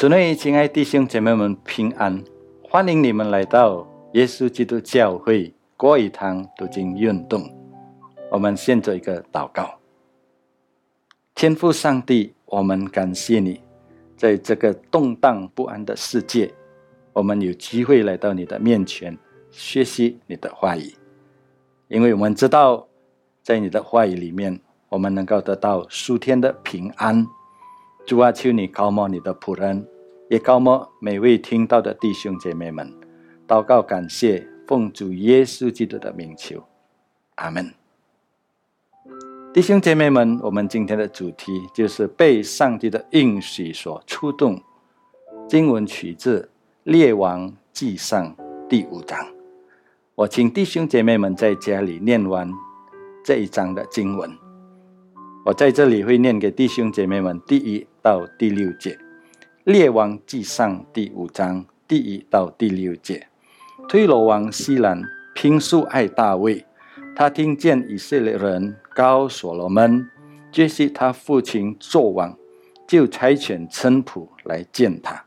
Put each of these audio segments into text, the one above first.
主内，亲爱弟兄姐妹们平安，欢迎你们来到耶稣基督教会过一堂读经运动。我们先做一个祷告。天父上帝，我们感谢你，在这个动荡不安的世界，我们有机会来到你的面前，学习你的话语，因为我们知道，在你的话语里面，我们能够得到数天的平安。主啊，求你高摩你的仆人，也高莫每位听到的弟兄姐妹们，祷告感谢，奉主耶稣基督的名求，阿门。弟兄姐妹们，我们今天的主题就是被上帝的应许所触动。经文取自《列王记上》第五章。我请弟兄姐妹们在家里念完这一章的经文。我在这里会念给弟兄姐妹们第一。到第六节，《列王记上》第五章第一到第六节，推罗王西兰平素爱大卫，他听见以色列人高所罗门这是他父亲纣王，就差遣臣仆来见他。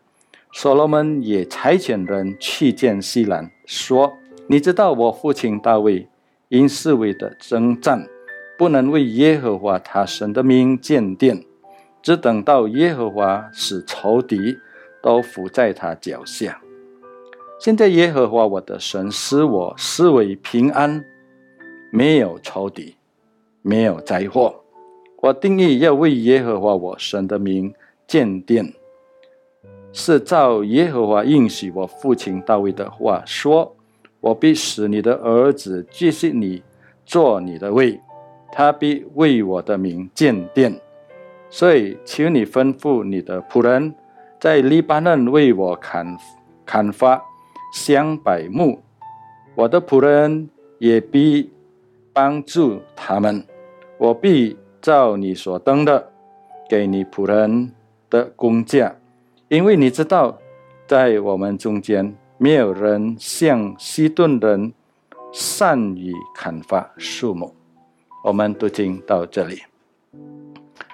所罗门也差遣人去见西兰，说：“你知道我父亲大卫因侍卫的征战，不能为耶和华他神的名建殿。”只等到耶和华使仇敌都伏在他脚下。现在耶和华我的神使我思维平安，没有仇敌，没有灾祸。我定义要为耶和华我神的名建殿，是照耶和华应许我父亲大卫的话说：我必使你的儿子继续你做你的位，他必为我的名建殿。所以，求你吩咐你的仆人，在黎巴嫩为我砍砍伐香柏木。我的仆人也必帮助他们。我必照你所登的，给你仆人的工价，因为你知道，在我们中间没有人像西顿人善于砍伐树木。我们读经到这里。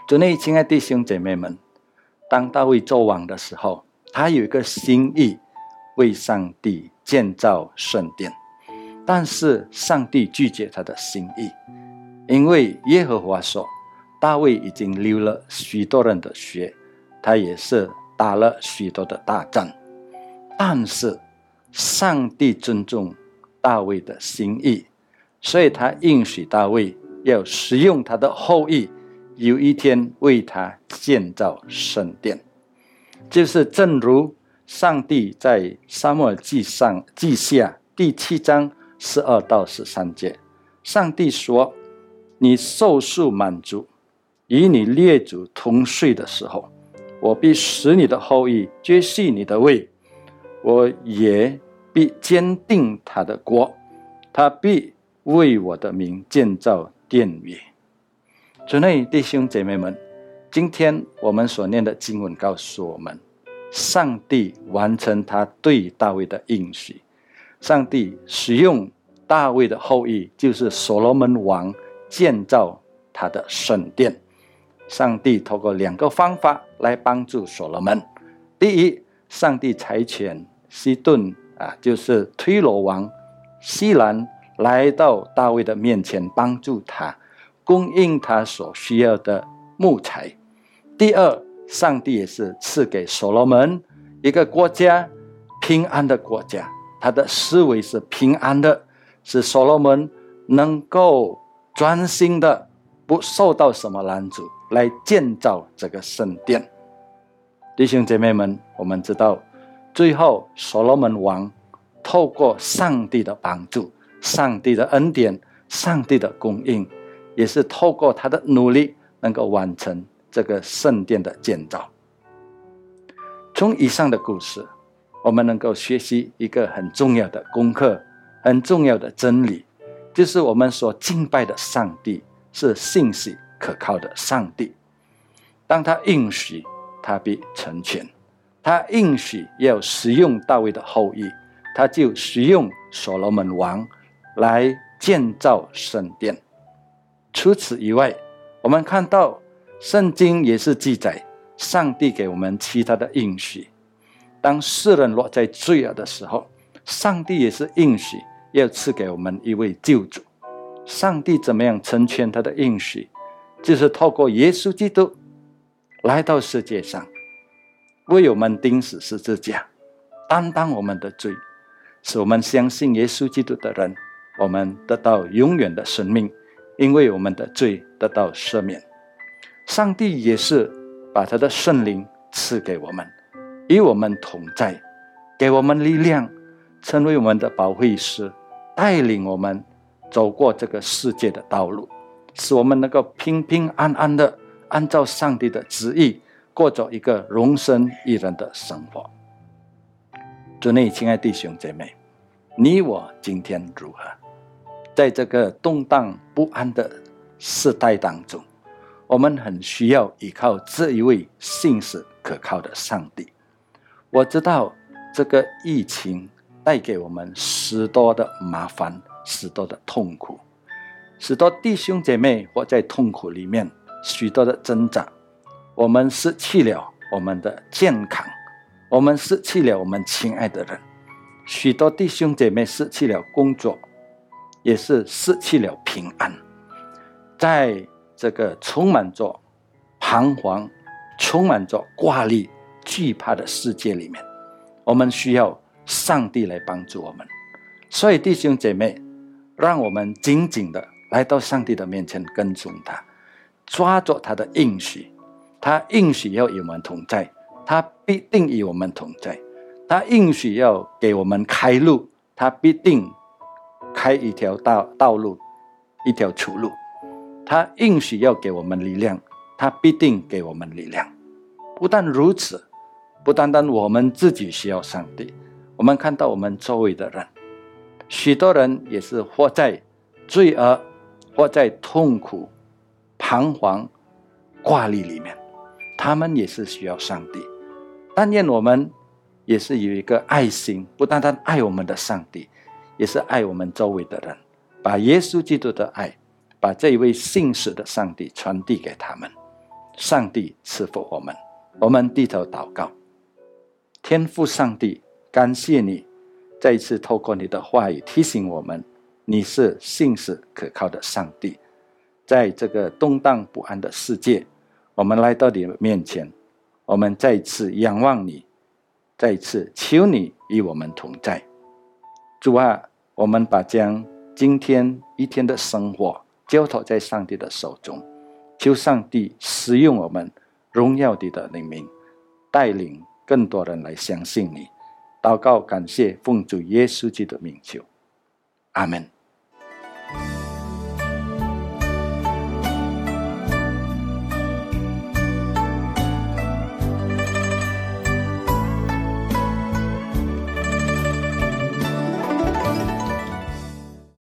主内，亲爱的弟兄姐妹们，当大卫做王的时候，他有一个心意，为上帝建造圣殿。但是上帝拒绝他的心意，因为耶和华说，大卫已经流了许多人的血，他也是打了许多的大战。但是上帝尊重大卫的心意，所以他应许大卫要使用他的后裔。有一天为他建造圣殿，就是正如上帝在沙漠记上记下第七章十二到十三节，上帝说：“你受数满足，与你列祖同睡的时候，我必使你的后裔接续你的位，我也必坚定他的国，他必为我的名建造殿宇。”主内弟兄姐妹们，今天我们所念的经文告诉我们，上帝完成他对大卫的应许。上帝使用大卫的后裔，就是所罗门王建造他的圣殿。上帝透过两个方法来帮助所罗门：第一，上帝差遣西顿啊，就是推罗王西兰来到大卫的面前，帮助他。供应他所需要的木材。第二，上帝也是赐给所罗门一个国家平安的国家，他的思维是平安的，使所罗门能够专心的不受到什么拦阻来建造这个圣殿。弟兄姐妹们，我们知道，最后所罗门王透过上帝的帮助、上帝的恩典、上帝的供应。也是透过他的努力，能够完成这个圣殿的建造。从以上的故事，我们能够学习一个很重要的功课，很重要的真理，就是我们所敬拜的上帝是信息可靠的上帝。当他应许，他必成全；他应许要使用大卫的后裔，他就使用所罗门王来建造圣殿。除此以外，我们看到圣经也是记载，上帝给我们其他的应许。当世人落在罪恶的时候，上帝也是应许要赐给我们一位救主。上帝怎么样成全他的应许？就是透过耶稣基督来到世界上，为我们钉死十字架，担当我们的罪，使我们相信耶稣基督的人，我们得到永远的生命，因为我们的罪得到赦免。上帝也是把他的圣灵赐给我们。与我们同在，给我们力量，成为我们的保护师，带领我们走过这个世界的道路，使我们能够平平安安的按照上帝的旨意过着一个容身一人的生活。主内，亲爱弟兄姐妹，你我今天如何？在这个动荡不安的时代当中，我们很需要依靠这一位信实可靠的上帝。我知道这个疫情带给我们许多的麻烦，许多的痛苦，许多弟兄姐妹活在痛苦里面，许多的挣扎。我们失去了我们的健康，我们失去了我们亲爱的人，许多弟兄姐妹失去了工作，也是失去了平安。在这个充满着彷徨、充满着挂虑。惧怕的世界里面，我们需要上帝来帮助我们。所以弟兄姐妹，让我们紧紧的来到上帝的面前，跟从他，抓住他的应许。他应许要与我们同在，他必定与我们同在。他应许要给我们开路，他必定开一条道道路，一条出路。他应许要给我们力量，他必定给我们力量。不但如此。不单单我们自己需要上帝，我们看到我们周围的人，许多人也是活在罪恶、活在痛苦、彷徨、挂虑里面，他们也是需要上帝。但愿我们也是有一个爱心，不单单爱我们的上帝，也是爱我们周围的人，把耶稣基督的爱，把这一位信实的上帝传递给他们。上帝赐福我们，我们低头祷告。天父上帝，感谢你再一次透过你的话语提醒我们，你是信实可靠的上帝。在这个动荡不安的世界，我们来到你面前，我们再次仰望你，再次求你与我们同在。主啊，我们把将今天一天的生活交托在上帝的手中，求上帝使用我们荣耀你的灵名，带领。更多人来相信你，祷告感谢奉主耶稣基督的名求，阿门。